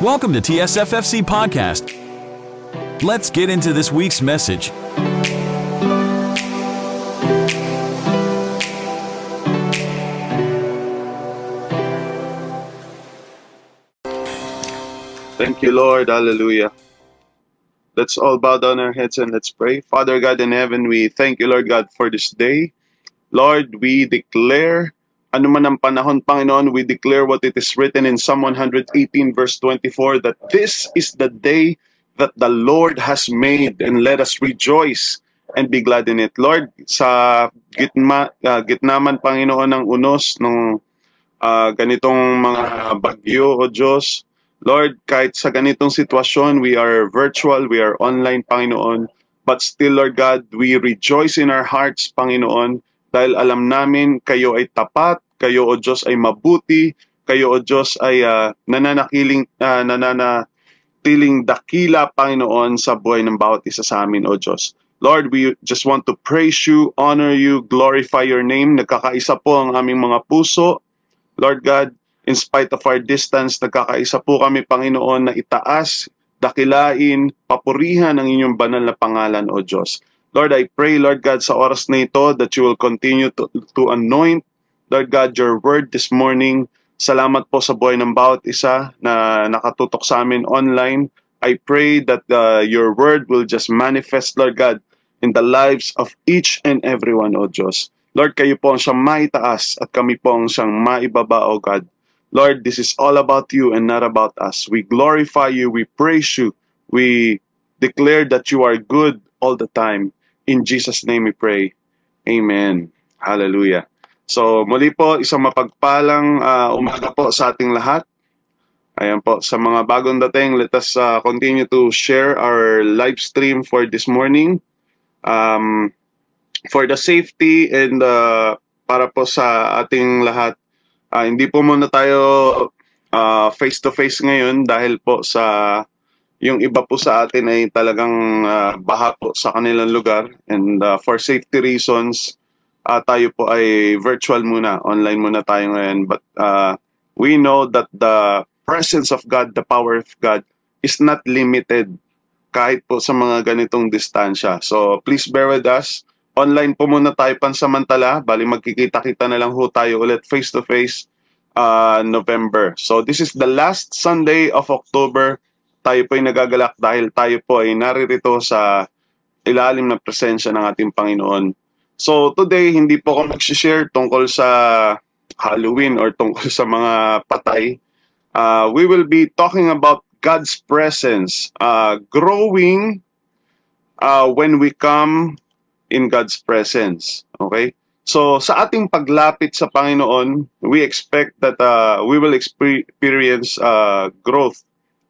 Welcome to TSFFC Podcast. Let's get into this week's message. Thank you, Lord. Hallelujah. Let's all bow down our heads and let's pray. Father God in heaven, we thank you, Lord God, for this day. Lord, we declare, ano man ang panahon, Panginoon, we declare what it is written in Psalm 118 verse 24, that this is the day that the Lord has made and let us rejoice and be glad in it. Lord, sa gitna, uh, gitna man, Panginoon, ng unos, ng uh, ganitong mga bagyo, O Diyos, Lord, kahit sa ganitong sitwasyon, we are virtual, we are online, Panginoon, but still, Lord God, we rejoice in our hearts, Panginoon, dahil alam namin kayo ay tapat, kayo, O Diyos, ay mabuti, kayo, O Diyos, ay uh, nananakiling, uh, nananatiling dakila, Panginoon, sa buhay ng bawat isa sa amin, O Diyos. Lord, we just want to praise you, honor you, glorify your name. Nagkakaisa po ang aming mga puso. Lord God, in spite of our distance, nagkakaisa po kami, Panginoon, na itaas, dakilain, papurihan ang inyong banal na pangalan, O Diyos. Lord, I pray, Lord God, sa oras na ito that you will continue to, to anoint, Lord God, your word this morning. Salamat po sa buhay ng bawat isa na nakatutok sa amin online. I pray that uh, your word will just manifest, Lord God, in the lives of each and everyone, O Diyos. Lord, kayo po ang siyang maitaas at kami po ang siyang maibaba, O God. Lord, this is all about you and not about us. We glorify you, we praise you, we declare that you are good all the time. In Jesus' name we pray. Amen. Hallelujah. So muli po, isang mapagpalang uh, umaga po sa ating lahat. Ayan po, sa mga bagong dating, let us uh, continue to share our live stream for this morning. Um, for the safety and uh, para po sa ating lahat, uh, hindi po muna tayo face-to-face ngayon dahil po sa yung iba po sa atin ay talagang uh, baha po sa kanilang lugar and uh, for safety reasons uh, tayo po ay virtual muna, online muna tayo ngayon but uh, we know that the presence of God, the power of God is not limited kahit po sa mga ganitong distansya. So please bear with us. Online po muna tayo pansamantala, bali magkikita-kita na lang ho tayo ulit face-to-face uh, November. So this is the last Sunday of October. Tayo po ay nagagalak dahil tayo po ay naririto sa ilalim ng presensya ng ating Panginoon. So today, hindi po ako mag-share tungkol sa Halloween or tungkol sa mga patay. Uh, we will be talking about God's presence, uh, growing uh, when we come in God's presence. Okay? So sa ating paglapit sa Panginoon, we expect that uh, we will experience uh, growth.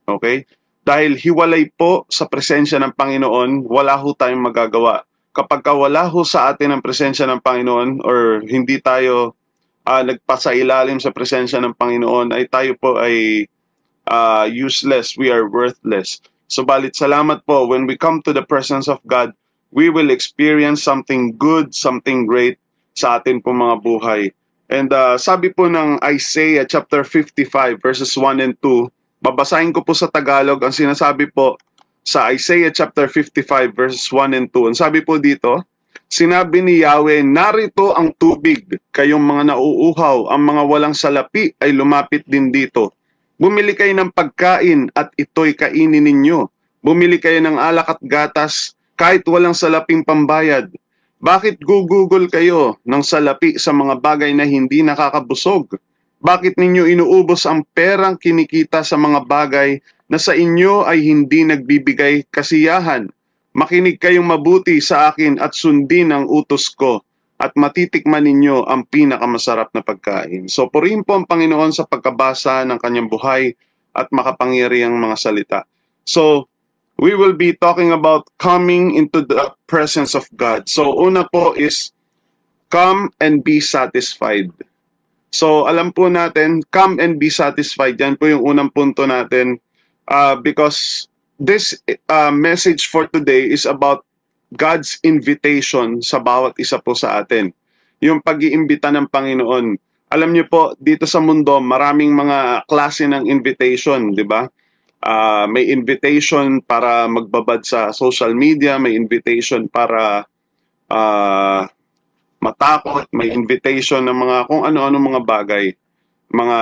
Okay? Dahil hiwalay po sa presensya ng Panginoon, wala ho tayong magagawa. Kapag wala ho sa atin ang presensya ng Panginoon or hindi tayo uh, nagpasa ilalim sa presensya ng Panginoon, ay tayo po ay uh, useless, we are worthless. So balit salamat po, when we come to the presence of God, we will experience something good, something great sa atin po mga buhay. And uh, sabi po ng Isaiah chapter 55 verses 1 and 2, babasahin ko po sa Tagalog ang sinasabi po sa Isaiah chapter 55 verses 1 and 2. Ang sabi po dito, sinabi ni Yahweh, narito ang tubig, kayong mga nauuhaw, ang mga walang salapi ay lumapit din dito. Bumili kayo ng pagkain at ito'y kainin ninyo. Bumili kayo ng alak at gatas kahit walang salaping pambayad. Bakit gugugol kayo ng salapi sa mga bagay na hindi nakakabusog? Bakit ninyo inuubos ang perang kinikita sa mga bagay na sa inyo ay hindi nagbibigay kasiyahan? Makinig kayong mabuti sa akin at sundin ang utos ko at matitikman ninyo ang pinakamasarap na pagkain. So purihin po ang Panginoon sa pagkabasa ng kanyang buhay at makapangyarihang mga salita. So we will be talking about coming into the presence of God. So una po is come and be satisfied. So alam po natin, come and be satisfied. Yan po yung unang punto natin uh, because this uh, message for today is about God's invitation sa bawat isa po sa atin. Yung pag-iimbita ng Panginoon. Alam niyo po, dito sa mundo, maraming mga klase ng invitation, di ba? uh, may invitation para magbabad sa social media, may invitation para uh, matakot, may invitation ng mga kung ano-ano mga bagay. Mga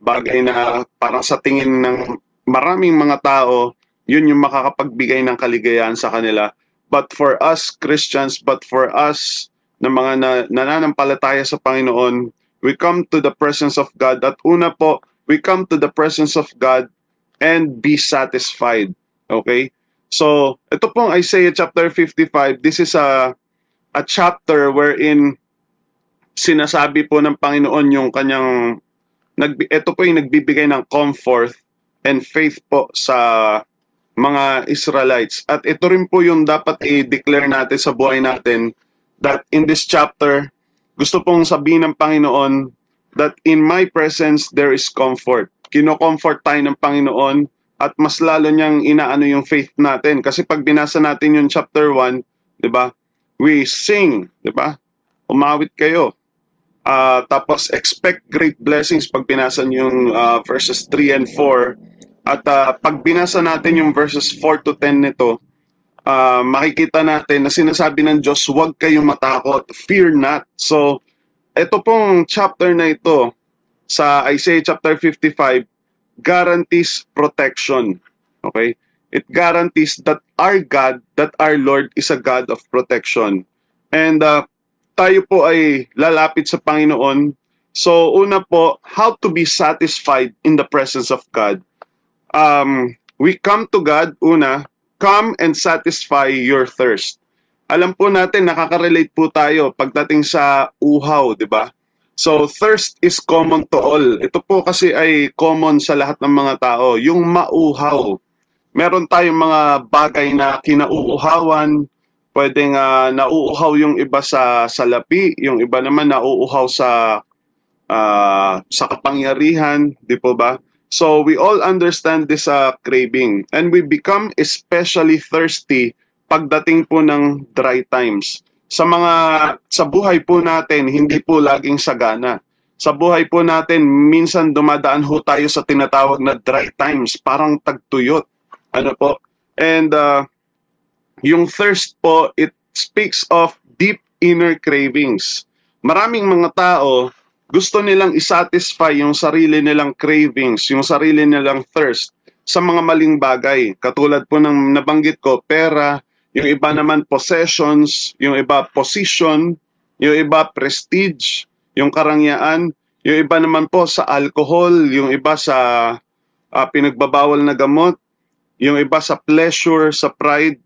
bagay na parang sa tingin ng maraming mga tao, yun yung makakapagbigay ng kaligayahan sa kanila. But for us Christians, but for us na mga na, nananampalataya sa Panginoon, we come to the presence of God. At una po, we come to the presence of God and be satisfied. Okay? So, ito pong Isaiah chapter 55, this is a a chapter wherein sinasabi po ng Panginoon yung kanyang nag ito po yung nagbibigay ng comfort and faith po sa mga Israelites. At ito rin po yung dapat i-declare natin sa buhay natin that in this chapter, gusto pong sabihin ng Panginoon that in my presence there is comfort. Kino-comfort tayo ng Panginoon at mas lalo niyang inaano yung faith natin. Kasi pag binasa natin yung chapter 1, 'di ba? We sing, 'di ba? Umawit kayo. Uh, tapos expect great blessings pag binasa niyo yung uh, verses 3 and 4. At uh, pag binasa natin yung verses 4 to 10 nito, uh, makikita natin na sinasabi ng Diyos, huwag kayong matakot, fear not. So, ito pong chapter na ito sa Isaiah chapter 55 guarantees protection. Okay? It guarantees that our God, that our Lord is a God of protection. And uh, tayo po ay lalapit sa Panginoon. So, una po, how to be satisfied in the presence of God. Um, we come to God, una, come and satisfy your thirst. Alam po natin, nakaka-relate po tayo pagdating sa uhaw, di ba? So, thirst is common to all. Ito po kasi ay common sa lahat ng mga tao. Yung mauhaw. Meron tayong mga bagay na kinauuhawan. Pwedeng uh, nauuhaw yung iba sa salapi, yung iba naman nauuhaw sa uh, sa kapangyarihan, di po ba? So we all understand this uh, craving and we become especially thirsty pagdating po ng dry times. Sa mga sa buhay po natin hindi po laging sagana. Sa buhay po natin minsan dumadaan ho tayo sa tinatawag na dry times, parang tagtuyot. Ano po? And uh, yung thirst po it speaks of deep inner cravings. Maraming mga tao gusto nilang isatisfy yung sarili nilang cravings, yung sarili nilang thirst sa mga maling bagay. Katulad po ng nabanggit ko, pera, yung iba naman possessions, yung iba position, yung iba prestige, yung karangyaan, yung iba naman po sa alcohol, yung iba sa uh, pinagbabawal na gamot, yung iba sa pleasure, sa pride,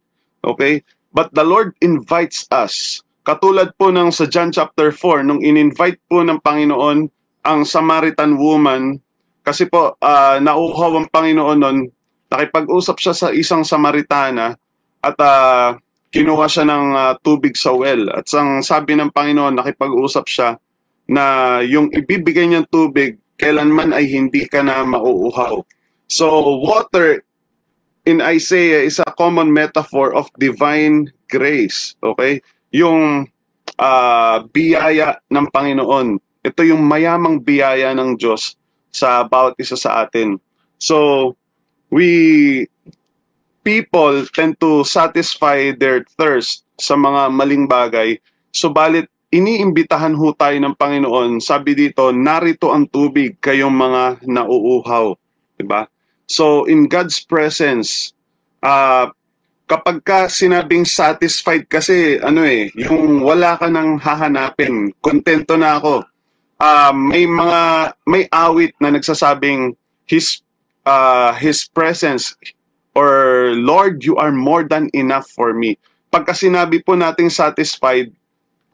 okay? But the Lord invites us Katulad po ng sa John chapter 4, nung in-invite po ng Panginoon ang Samaritan woman, kasi po uh, nauuhaw ang Panginoon nun, nakipag-usap siya sa isang Samaritana at uh, kinuha siya ng uh, tubig sa well. At sang sabi ng Panginoon, nakipag-usap siya na yung ibibigay niyang tubig, kailanman ay hindi ka na mauuhaw. So water in Isaiah is a common metaphor of divine grace. Okay? yung uh, biyaya ng Panginoon. Ito yung mayamang biyaya ng Diyos sa bawat isa sa atin. So, we people tend to satisfy their thirst sa mga maling bagay. Subalit, iniimbitahan ho tayo ng Panginoon. Sabi dito, narito ang tubig kayong mga nauuhaw. Diba? So, in God's presence, uh, kapag ka sinabing satisfied kasi ano eh, yung wala ka nang hahanapin, kontento na ako. Uh, may mga may awit na nagsasabing his uh, his presence or Lord you are more than enough for me. Pagka sinabi po nating satisfied,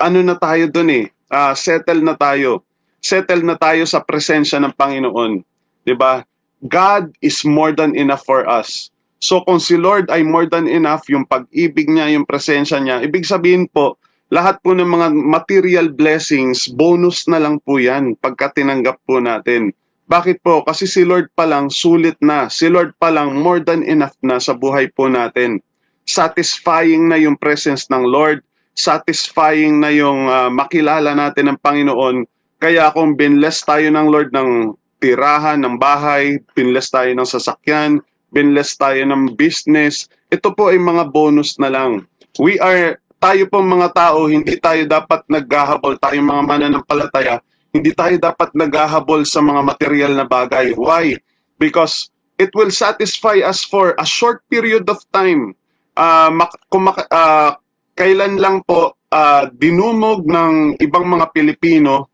ano na tayo doon eh, uh, settle na tayo. Settle na tayo sa presensya ng Panginoon. 'Di ba? God is more than enough for us. So kung si Lord ay more than enough, yung pag-ibig niya, yung presensya niya, ibig sabihin po, lahat po ng mga material blessings, bonus na lang po yan pagka tinanggap po natin. Bakit po? Kasi si Lord pa lang sulit na. Si Lord pa lang more than enough na sa buhay po natin. Satisfying na yung presence ng Lord. Satisfying na yung uh, makilala natin ng Panginoon. Kaya kung binless tayo ng Lord ng tirahan, ng bahay, binless tayo ng sasakyan, binless tayo ng business. Ito po ay mga bonus na lang. We are, tayo po mga tao, hindi tayo dapat naghahabol, tayo mga mananampalataya, hindi tayo dapat naghahabol sa mga material na bagay. Why? Because it will satisfy us for a short period of time. Uh, mak- kung mak- uh, kailan lang po uh, dinumog ng ibang mga Pilipino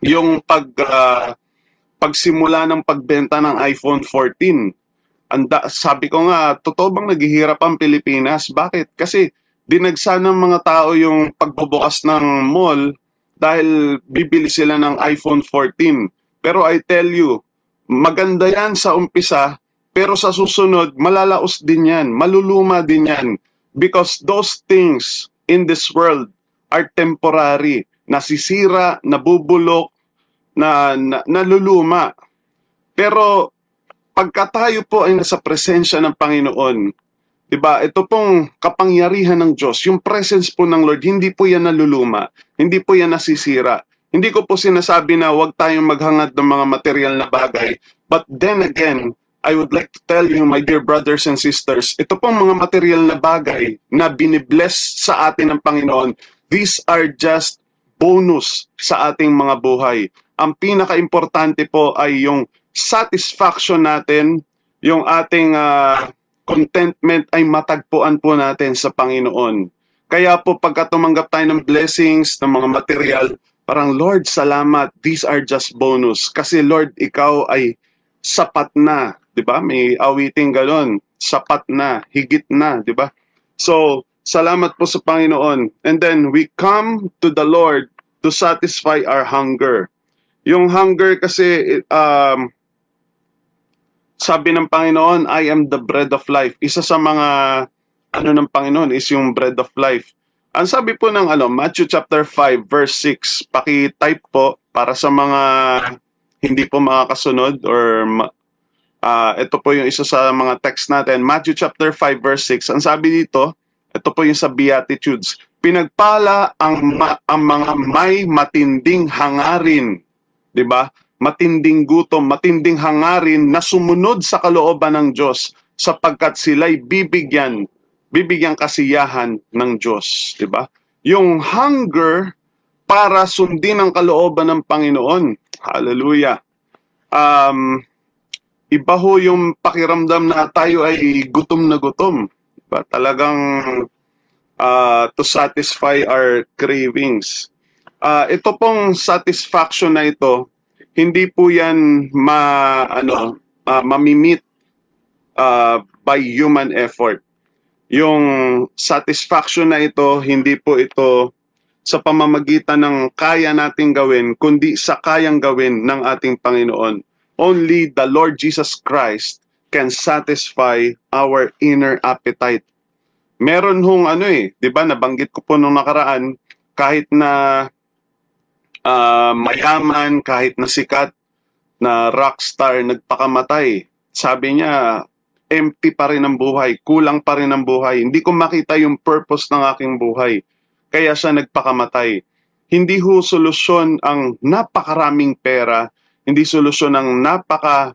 yung pag uh, pagsimula ng pagbenta ng iPhone 14. Anda, sabi ko nga, totoo bang naghihirap ang Pilipinas? Bakit? Kasi dinagsa ng mga tao yung pagbubukas ng mall dahil bibili sila ng iPhone 14. Pero I tell you, maganda yan sa umpisa, pero sa susunod, malalaos din yan, maluluma din yan. Because those things in this world are temporary, nasisira, nabubulok, na, na naluluma. Pero pagka tayo po ay nasa presensya ng Panginoon, 'di ba? Ito pong kapangyarihan ng Diyos, yung presence po ng Lord, hindi po 'yan naluluma, hindi po 'yan nasisira. Hindi ko po sinasabi na huwag tayong maghangad ng mga material na bagay. But then again, I would like to tell you, my dear brothers and sisters, ito pong mga material na bagay na binibless sa atin ng Panginoon, these are just bonus sa ating mga buhay ang pinaka-importante po ay yung satisfaction natin, yung ating uh, contentment ay matagpuan po natin sa Panginoon. Kaya po pagka tumanggap tayo ng blessings, ng mga material, parang Lord, salamat, these are just bonus. Kasi Lord, ikaw ay sapat na, 'di ba? May awiting galon, sapat na, higit na, 'di ba? So, salamat po sa Panginoon. And then we come to the Lord to satisfy our hunger. Yung hunger kasi, um, sabi ng Panginoon, I am the bread of life. Isa sa mga ano ng Panginoon is yung bread of life. Ang sabi po ng ano, Matthew chapter 5 verse 6, paki-type po para sa mga hindi po makakasunod or uh, ito po yung isa sa mga text natin. Matthew chapter 5 verse 6. Ang sabi dito, ito po yung sa Beatitudes. Pinagpala ang, ma- ang mga may matinding hangarin 'di ba? Matinding gutom, matinding hangarin na sumunod sa kalooban ng Diyos sapagkat sila'y bibigyan, bibigyan kasiyahan ng Diyos, 'di ba? Yung hunger para sundin ang kalooban ng Panginoon. Hallelujah. Um, iba ho yung pakiramdam na tayo ay gutom na gutom. Diba? Talagang uh, to satisfy our cravings uh, ito pong satisfaction na ito, hindi po yan ma ano uh, mamimit uh, by human effort. Yung satisfaction na ito, hindi po ito sa pamamagitan ng kaya nating gawin, kundi sa kayang gawin ng ating Panginoon. Only the Lord Jesus Christ can satisfy our inner appetite. Meron hong ano eh, 'di ba? Nabanggit ko po nung nakaraan kahit na uh, mayaman, kahit na sikat na rockstar nagpakamatay. Sabi niya, empty pa rin ang buhay, kulang pa rin ang buhay. Hindi ko makita yung purpose ng aking buhay. Kaya siya nagpakamatay. Hindi ho solusyon ang napakaraming pera, hindi solusyon ang napaka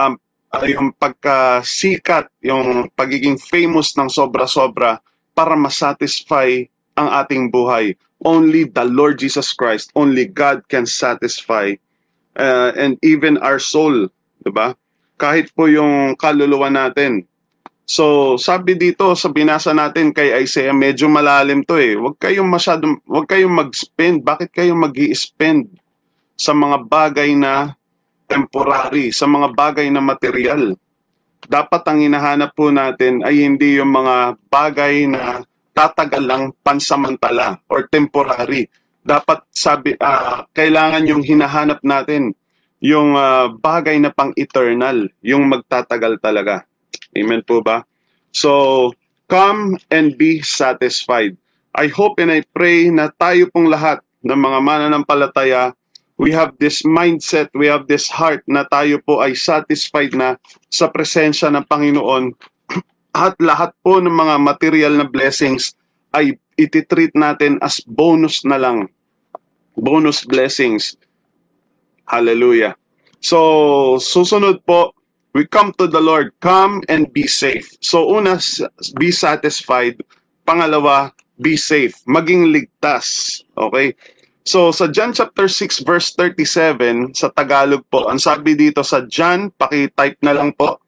um, yung pagkasikat, yung pagiging famous ng sobra-sobra para masatisfy ang ating buhay. Only the Lord Jesus Christ, only God can satisfy uh, and even our soul, 'di ba? Kahit po yung kaluluwa natin. So, sabi dito sa binasa natin kay Isaiah, medyo malalim 'to eh. Huwag kayong masyadong huwag kayong mag-spend. Bakit kayo magi-spend sa mga bagay na temporary, sa mga bagay na material? Dapat ang hinahanap po natin ay hindi yung mga bagay na tatagal lang pansamantala or temporary. Dapat sabi uh, kailangan yung hinahanap natin yung uh, bagay na pang-eternal, yung magtatagal talaga. Amen po ba? So, come and be satisfied. I hope and I pray na tayo pong lahat ng mga mananampalataya, we have this mindset, we have this heart na tayo po ay satisfied na sa presensya ng Panginoon at lahat po ng mga material na blessings ay ititreat natin as bonus na lang. Bonus blessings. Hallelujah. So, susunod po, We come to the Lord, come and be safe. So una, be satisfied. Pangalawa, be safe. Maging ligtas. Okay? So sa John chapter 6 verse 37 sa Tagalog po, ang sabi dito sa John, paki-type na lang po.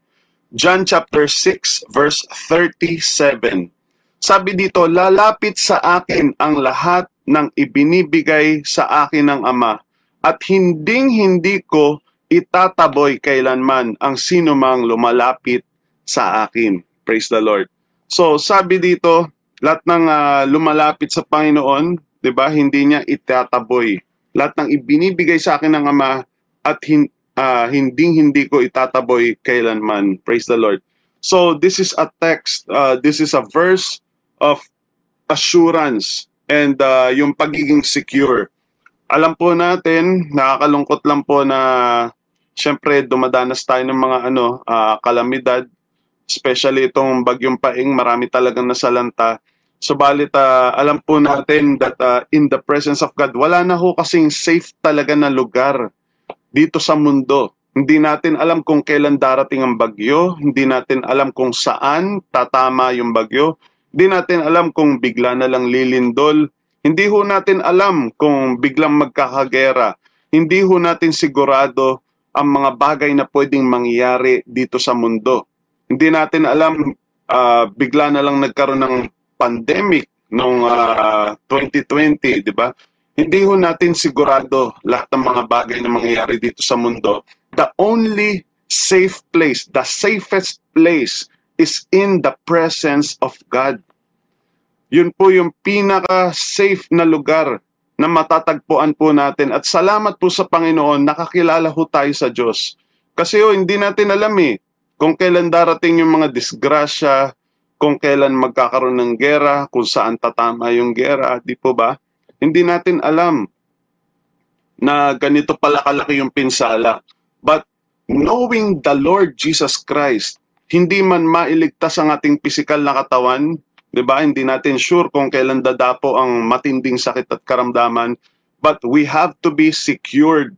John chapter 6 verse 37. Sabi dito, lalapit sa akin ang lahat ng ibinibigay sa akin ng Ama at hinding hindi ko itataboy kailanman ang sinumang lumalapit sa akin. Praise the Lord. So sabi dito, lahat ng uh, lumalapit sa Panginoon, 'di ba? Hindi niya itataboy. Lahat ng ibinibigay sa akin ng Ama at hin, uh, hinding hindi ko itataboy kailanman. Praise the Lord. So this is a text, uh, this is a verse of assurance and uh, yung pagiging secure. Alam po natin, nakakalungkot lang po na syempre dumadanas tayo ng mga ano, uh, kalamidad, especially itong bagyong paing, marami talagang nasalanta. Subalit uh, alam po natin that uh, in the presence of God, wala na ho kasing safe talaga na lugar dito sa mundo. Hindi natin alam kung kailan darating ang bagyo, hindi natin alam kung saan tatama yung bagyo, hindi natin alam kung bigla na lang lilindol. Hindi ho natin alam kung biglang magkakagera. Hindi ho natin sigurado ang mga bagay na pwedeng mangyari dito sa mundo. Hindi natin alam, uh, bigla na lang nagkaroon ng pandemic noong uh, 2020, di ba? Hindi ho natin sigurado lahat ng mga bagay na mangyayari dito sa mundo. The only safe place, the safest place is in the presence of God. Yun po yung pinaka-safe na lugar na matatagpuan po natin. At salamat po sa Panginoon, nakakilala ho tayo sa Diyos. Kasi ho, hindi natin alam eh, kung kailan darating yung mga disgrasya, kung kailan magkakaroon ng gera, kung saan tatama yung gera, di po ba? Hindi natin alam na ganito pala kalaki yung pinsala. But knowing the Lord Jesus Christ, hindi man mailigtas ang ating pisikal na katawan, 'di ba? Hindi natin sure kung kailan dadapo ang matinding sakit at karamdaman, but we have to be secured.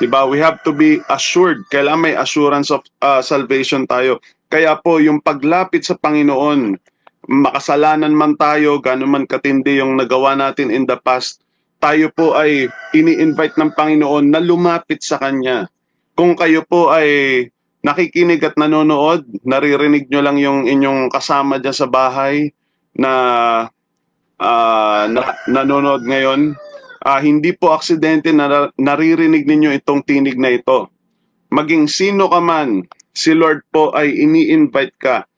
'Di ba? We have to be assured. Kailangan may assurance of uh, salvation tayo. Kaya po yung paglapit sa Panginoon, makasalanan man tayo, gano'n man katindi yung nagawa natin in the past, tayo po ay ini-invite ng Panginoon na lumapit sa Kanya. Kung kayo po ay nakikinig at nanonood, naririnig nyo lang yung inyong kasama dyan sa bahay na, uh, na nanonood ngayon, uh, hindi po aksidente na naririnig ninyo itong tinig na ito. Maging sino ka man, si Lord po ay ini-invite ka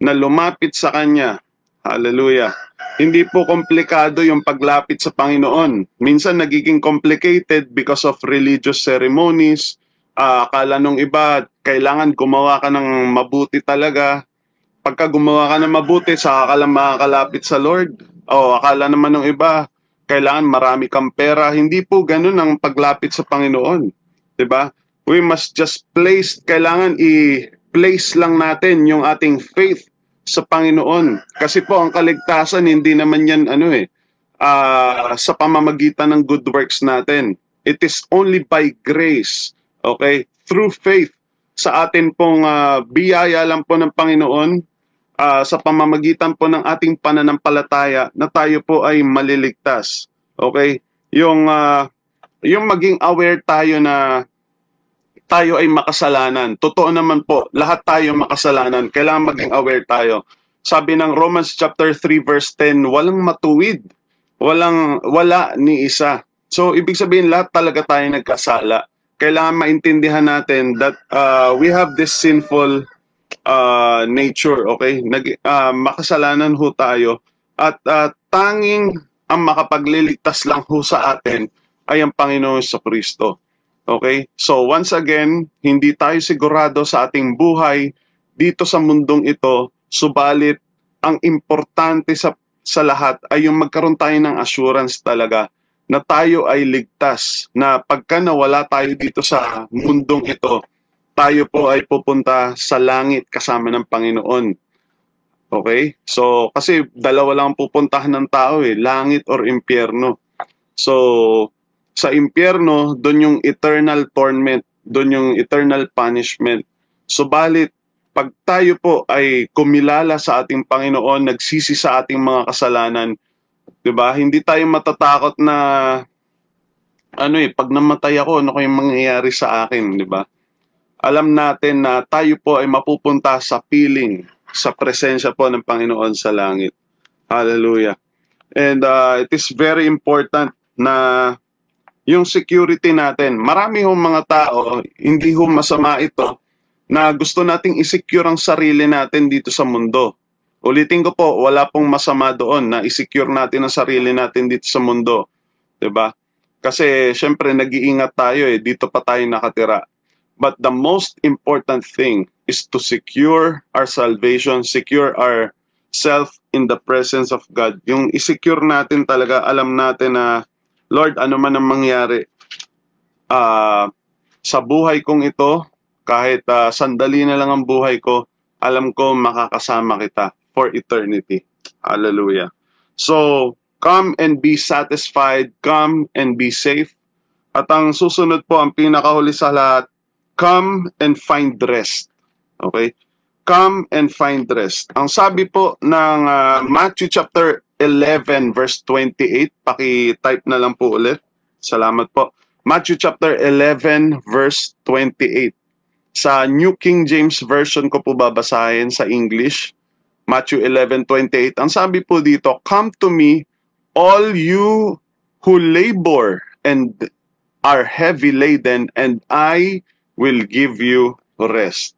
na lumapit sa Kanya. Hallelujah. Hindi po komplikado yung paglapit sa Panginoon. Minsan nagiging complicated because of religious ceremonies, uh, akala nung iba, kailangan gumawa ka ng mabuti talaga. Pagka gumawa ka ng mabuti, saka ka lang makakalapit sa Lord. O akala naman ng iba, kailangan marami kang pera. Hindi po ganun ang paglapit sa Panginoon. ba? We must just place, kailangan i-place lang natin yung ating faith sa Panginoon. Kasi po ang kaligtasan hindi naman yan ano eh uh, sa pamamagitan ng good works natin. It is only by grace Okay? Through faith sa atin pong uh, biyaya lang po ng Panginoon uh, sa pamamagitan po ng ating pananampalataya na tayo po ay maliligtas. Okay? Yung uh, yung maging aware tayo na tayo ay makasalanan. Totoo naman po, lahat tayo makasalanan. Kailangan maging aware tayo. Sabi ng Romans chapter 3 verse 10, walang matuwid. Walang wala ni isa. So ibig sabihin lahat talaga tayo nagkasala kailangan maintindihan natin that uh, we have this sinful uh, nature, okay? Nag, uh, makasalanan ho tayo at uh, tanging ang makapagliligtas lang ho sa atin ay ang Panginoon sa Kristo. Okay? So once again, hindi tayo sigurado sa ating buhay dito sa mundong ito, subalit ang importante sa sa lahat ay yung magkaroon tayo ng assurance talaga na tayo ay ligtas, na pagka nawala tayo dito sa mundong ito, tayo po ay pupunta sa langit kasama ng Panginoon. Okay? So, kasi dalawa lang pupuntahan ng tao eh, langit or impyerno. So, sa impyerno, doon yung eternal torment, doon yung eternal punishment. Subalit, pag tayo po ay kumilala sa ating Panginoon, nagsisi sa ating mga kasalanan, 'di ba? Hindi tayo matatakot na ano eh, pag namatay ako, ano kayong mangyayari sa akin, 'di ba? Alam natin na tayo po ay mapupunta sa piling, sa presensya po ng Panginoon sa langit. Hallelujah. And uh, it is very important na yung security natin. Marami hong mga tao, hindi ho masama ito, na gusto nating isecure ang sarili natin dito sa mundo. Ulitin ko po, wala pong masama doon na isecure natin ang sarili natin dito sa mundo. ba? Kasi syempre nag-iingat tayo eh, dito pa tayo nakatira. But the most important thing is to secure our salvation, secure our self in the presence of God. Yung isecure natin talaga, alam natin na Lord, ano man ang mangyari uh, sa buhay kong ito, kahit uh, sandali na lang ang buhay ko, alam ko makakasama kita for eternity. Hallelujah. So, come and be satisfied, come and be safe. At ang susunod po, ang pinakahuli sa lahat, come and find rest. Okay? Come and find rest. Ang sabi po ng uh, Matthew chapter 11 verse 28, paki-type na lang po ulit. Salamat po. Matthew chapter 11 verse 28. Sa New King James Version ko po babasahin sa English. Matthew 11:28. Ang sabi po dito, "Come to me, all you who labor and are heavy laden, and I will give you rest."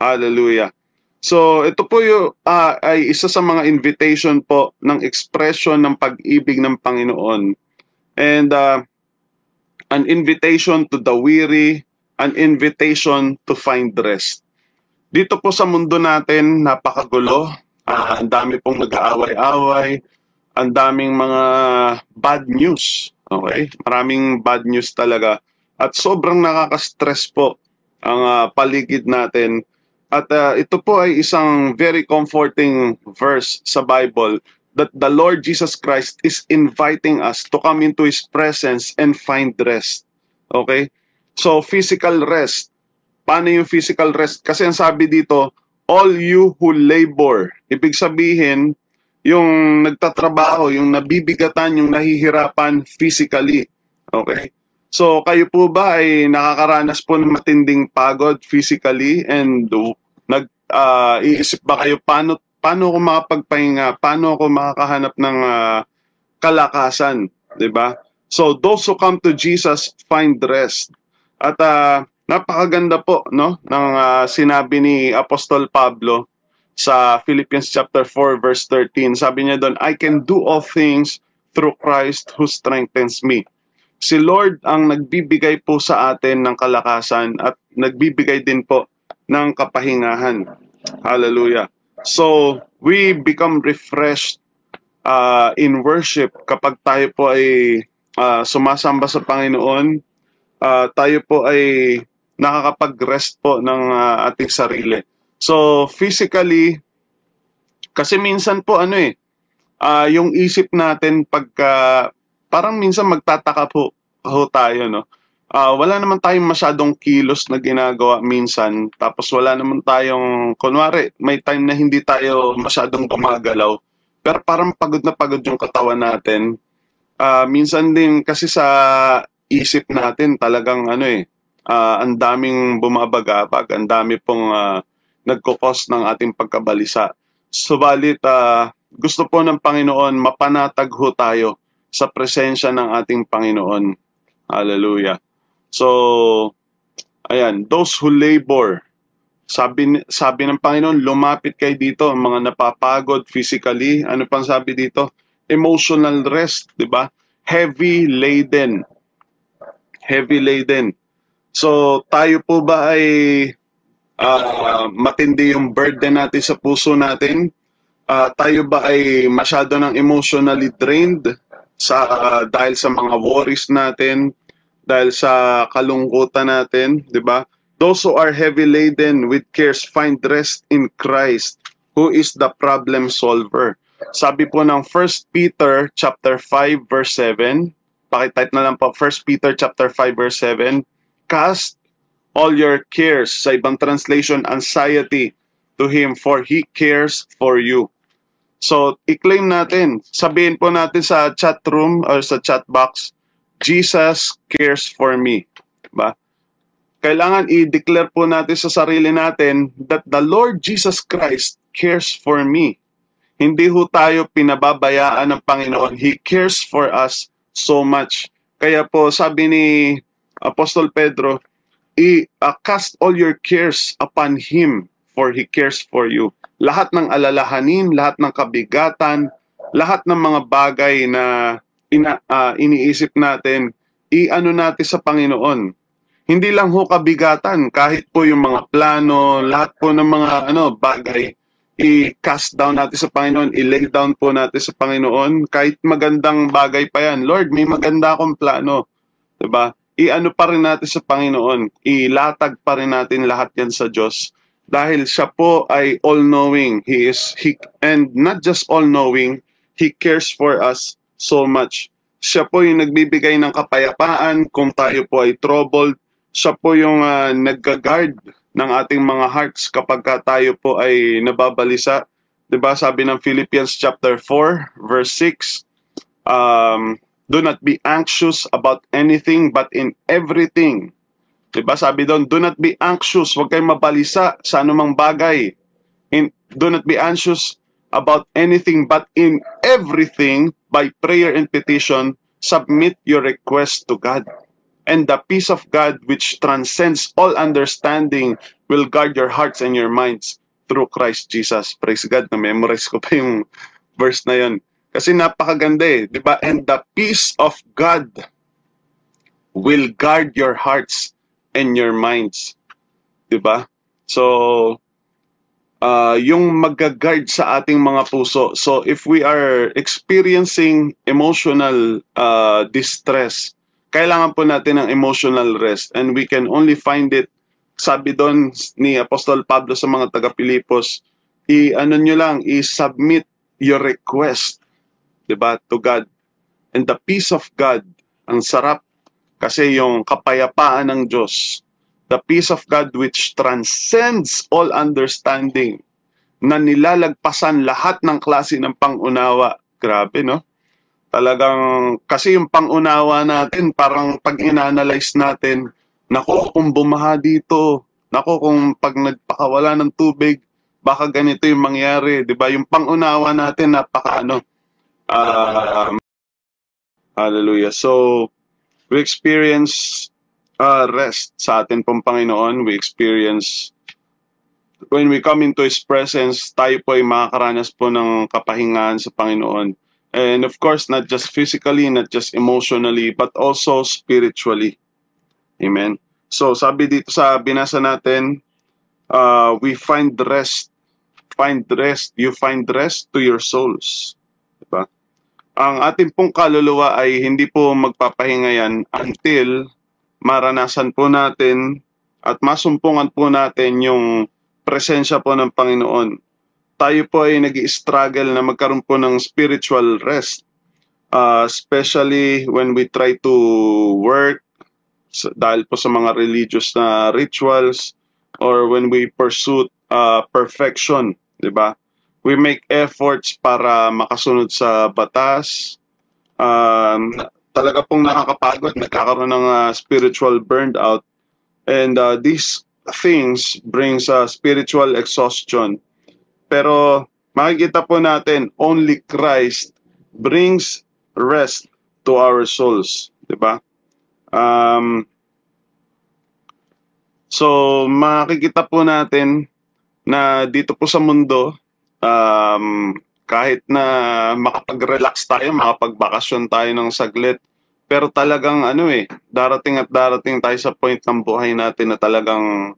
Hallelujah. So, ito po yung, uh, ay isa sa mga invitation po ng expression ng pag-ibig ng Panginoon. And uh, an invitation to the weary, an invitation to find rest. Dito po sa mundo natin, napakagulo. Uh, ang dami pong nag-aaway-away. Ang daming mga bad news. Okay? Maraming bad news talaga. At sobrang nakaka-stress po ang uh, paligid natin. At uh, ito po ay isang very comforting verse sa Bible that the Lord Jesus Christ is inviting us to come into His presence and find rest. Okay? So, physical rest. Paano yung physical rest? Kasi ang sabi dito, all you who labor. Ibig sabihin, yung nagtatrabaho, yung nabibigatan, yung nahihirapan physically. Okay? So, kayo po ba ay nakakaranas po ng matinding pagod physically and nag uh, iisip ba kayo paano paano ako makapagpahinga, paano ako makakahanap ng uh, kalakasan, 'di ba? So those who come to Jesus find rest. At uh, napakaganda po no ng uh, sinabi ni Apostol Pablo sa Philippians chapter 4 verse 13. Sabi niya doon, I can do all things through Christ who strengthens me. Si Lord ang nagbibigay po sa atin ng kalakasan at nagbibigay din po ng kapahingahan. Hallelujah. So, we become refreshed uh, in worship kapag tayo po ay uh, sumasamba sa Panginoon uh, tayo po ay nakakapag-rest po ng uh, ating sarili. So physically, kasi minsan po ano eh, uh, yung isip natin pagka, parang minsan magtataka po ho tayo no. Uh, wala naman tayong masyadong kilos na ginagawa minsan. Tapos wala naman tayong, kunwari, may time na hindi tayo masyadong gumagalaw. Pero parang pagod na pagod yung katawan natin. Uh, minsan din kasi sa isip natin talagang ano eh, uh, ang daming bumabagabag, ang dami pong uh, nagkukos ng ating pagkabalisa. Subalit, uh, gusto po ng Panginoon, mapanatag ho tayo sa presensya ng ating Panginoon. Hallelujah. So, ayan, those who labor, sabi, sabi ng Panginoon, lumapit kayo dito, mga napapagod physically, ano pang sabi dito? Emotional rest, di ba? Heavy laden, heavy laden. So tayo po ba ay uh, matindi yung burden natin sa puso natin? Uh, tayo ba ay masyado ng emotionally drained sa uh, dahil sa mga worries natin, dahil sa kalungkutan natin, 'di ba? Those who are heavy laden with cares find rest in Christ, who is the problem solver. Sabi po ng 1 Peter chapter 5 verse 7, Pakitype na lang po 1 Peter chapter 5 verse 7. Cast all your cares. Sa ibang translation, anxiety to Him for He cares for you. So, i-claim natin. Sabihin po natin sa chat room or sa chat box, Jesus cares for me. Ba? Kailangan i-declare po natin sa sarili natin that the Lord Jesus Christ cares for me. Hindi ho tayo pinababayaan ng Panginoon. He cares for us so much. Kaya po sabi ni Apostol Pedro, i-cast all your cares upon Him for He cares for you. Lahat ng alalahanin, lahat ng kabigatan, lahat ng mga bagay na ina, uh, iniisip natin, i-ano natin sa Panginoon. Hindi lang ho kabigatan, kahit po yung mga plano, lahat po ng mga ano bagay, i-cast down natin sa Panginoon, i-lay down po natin sa Panginoon, kahit magandang bagay pa yan. Lord, may maganda akong plano. 'Di ba? I-ano pa rin natin sa Panginoon, ilatag pa rin natin lahat yan sa Diyos dahil siya po ay all-knowing. He is he and not just all-knowing, he cares for us so much. Siya po yung nagbibigay ng kapayapaan kung tayo po ay troubled. Siya po yung uh, nagga-guard ng ating mga hearts kapag ka tayo po ay nababalisa. 'Di ba? Sabi ng Philippians chapter 4 verse 6, um, do not be anxious about anything but in everything Diba sabi doon, do not be anxious, huwag kayong mabalisa sa anumang bagay. In, do not be anxious about anything but in everything by prayer and petition, submit your request to God. And the peace of God which transcends all understanding will guard your hearts and your minds through Christ Jesus. Praise God, na-memorize ko pa yung verse na yon. Kasi napakaganda eh, di ba? And the peace of God will guard your hearts and your minds. 'Di ba? So uh, yung mag-guard sa ating mga puso. So if we are experiencing emotional uh, distress, kailangan po natin ng emotional rest and we can only find it sabi doon ni Apostol Pablo sa mga taga-Pilipos, i-ano nyo lang, i-submit your request, 'di ba, to God. And the peace of God, ang sarap kasi yung kapayapaan ng Diyos, the peace of God which transcends all understanding, na nilalagpasan lahat ng klase ng pangunawa. Grabe, no? Talagang, kasi yung pangunawa natin, parang pag inanalyze natin, nako kung bumaha dito, nako kung pag nagpakawala ng tubig, baka ganito yung mangyari, 'di ba? Yung pangunawa natin napaka ano. Uh, hallelujah. So we experience uh, rest sa atin pong Panginoon. We experience, when we come into His presence, tayo po ay makakaranas po ng kapahingaan sa Panginoon. And of course, not just physically, not just emotionally, but also spiritually. Amen. So sabi dito sa binasa natin, uh, we find rest. Find rest. You find rest to your souls. Ang ating pong kaluluwa ay hindi po magpapahinga yan until maranasan po natin at masumpungan po natin yung presensya po ng Panginoon. Tayo po ay nag struggle na magkaroon po ng spiritual rest. Uh, especially when we try to work dahil po sa mga religious na rituals or when we pursue uh, perfection, di ba? We make efforts para makasunod sa batas. Um, talaga pong nakakapagod, nagkakaroon ng uh, spiritual burnout. And uh, these things brings uh, spiritual exhaustion. Pero makikita po natin, only Christ brings rest to our souls. Diba? Um, so makikita po natin na dito po sa mundo, um, kahit na makapag-relax tayo, makapagbakasyon tayo ng saglit, pero talagang ano eh, darating at darating tayo sa point ng buhay natin na talagang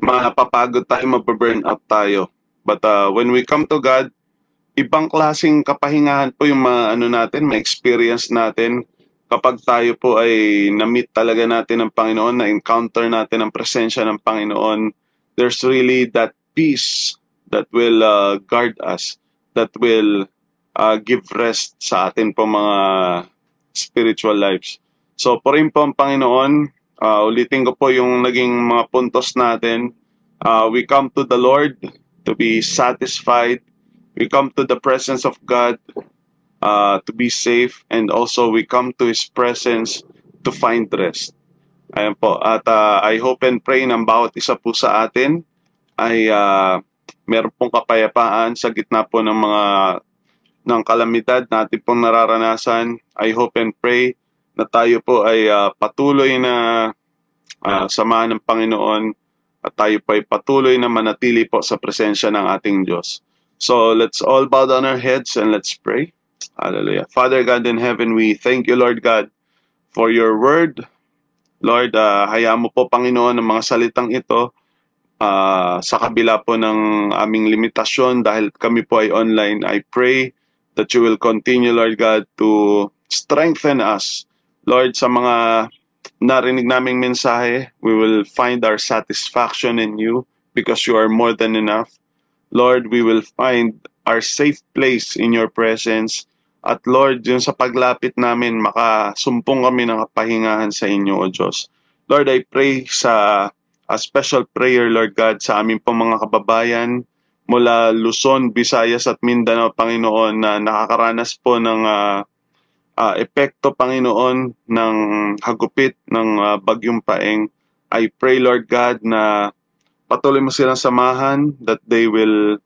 mapapagod tayo, mapaburn out tayo. But uh, when we come to God, ibang klaseng kapahingahan po yung mga ano natin, may experience natin kapag tayo po ay na-meet talaga natin ng Panginoon, na-encounter natin ang presensya ng Panginoon, there's really that peace that will uh, guard us, that will uh, give rest sa atin po mga spiritual lives. So, po rin po ang Panginoon, Uh, ulitin ko po yung naging mga puntos natin. Uh, we come to the Lord to be satisfied. We come to the presence of God uh, to be safe. And also we come to His presence to find rest. Ayan po. At uh, I hope and pray ng bawat isa po sa atin ay uh, meron pong kapayapaan sa gitna po ng mga ng kalamidad natin pong nararanasan. I hope and pray na tayo po ay uh, patuloy na uh, samahan ng Panginoon at tayo po ay patuloy na manatili po sa presensya ng ating Diyos. So let's all bow down our heads and let's pray. Hallelujah. Father God in heaven, we thank you, Lord God, for your word. Lord, uh, hayaan mo po, Panginoon, ng mga salitang ito uh, sa kabila po ng aming limitasyon dahil kami po ay online. I pray that you will continue, Lord God, to strengthen us Lord, sa mga narinig naming mensahe, we will find our satisfaction in you because you are more than enough. Lord, we will find our safe place in your presence. At Lord, yun sa paglapit namin, makasumpong kami ng kapahingahan sa inyo, O Diyos. Lord, I pray sa a special prayer, Lord God, sa aming pong mga kababayan mula Luzon, Visayas at Mindanao, Panginoon, na nakakaranas po ng uh, uh, epekto, Panginoon, ng hagupit ng uh, bagyong paeng. I pray, Lord God, na patuloy mo silang samahan, that they will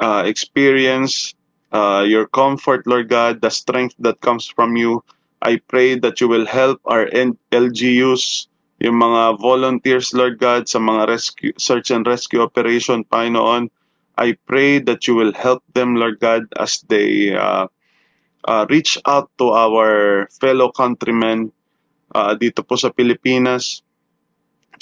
uh, experience uh, your comfort, Lord God, the strength that comes from you. I pray that you will help our LGUs, yung mga volunteers, Lord God, sa mga rescue, search and rescue operation, Panginoon. I pray that you will help them, Lord God, as they uh, uh, reach out to our fellow countrymen uh, dito po sa Pilipinas.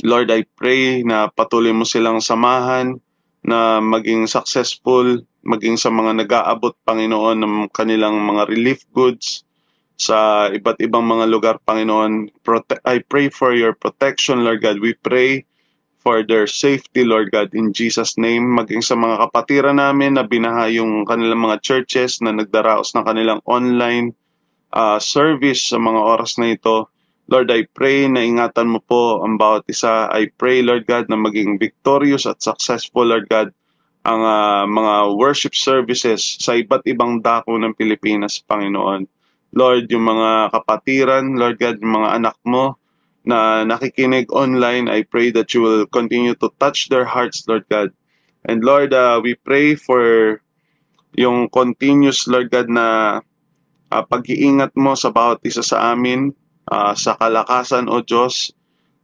Lord, I pray na patuloy mo silang samahan na maging successful, maging sa mga nag-aabot, Panginoon, ng kanilang mga relief goods sa iba't ibang mga lugar, Panginoon. Prote- I pray for your protection, Lord God. We pray for their safety, Lord God, in Jesus' name. Maging sa mga kapatiran namin na binaha yung kanilang mga churches na nagdaraos ng kanilang online uh, service sa mga oras na ito. Lord, I pray na ingatan mo po ang bawat isa. I pray, Lord God, na maging victorious at successful, Lord God, ang uh, mga worship services sa iba't ibang dako ng Pilipinas, Panginoon. Lord, yung mga kapatiran, Lord God, yung mga anak mo, na nakikinig online, I pray that you will continue to touch their hearts, Lord God. And Lord, uh, we pray for yung continuous, Lord God, na uh, pag-iingat mo sa bawat isa sa amin, uh, sa kalakasan, O Diyos.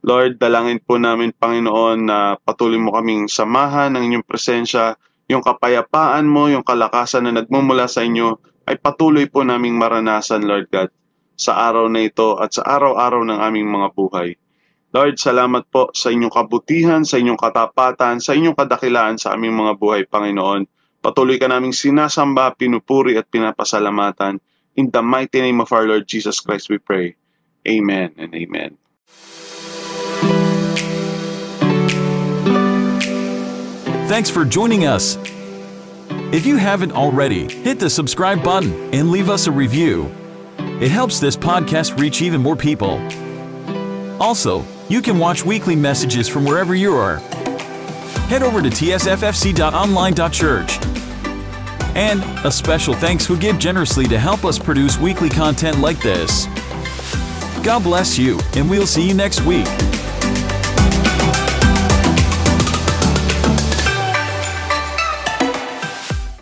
Lord, dalangin po namin, Panginoon, na patuloy mo kaming samahan ng inyong presensya, yung kapayapaan mo, yung kalakasan na nagmumula sa inyo, ay patuloy po naming maranasan, Lord God sa araw na ito at sa araw-araw ng aming mga buhay. Lord, salamat po sa inyong kabutihan, sa inyong katapatan, sa inyong kadakilaan sa aming mga buhay, Panginoon. Patuloy ka naming sinasamba, pinupuri at pinapasalamatan. In the mighty name of our Lord Jesus Christ we pray. Amen and amen. Thanks for joining us. If you haven't already, hit the subscribe button and leave us a review. It helps this podcast reach even more people. Also, you can watch weekly messages from wherever you are. Head over to tsffc.online.church. And a special thanks who give generously to help us produce weekly content like this. God bless you, and we'll see you next week.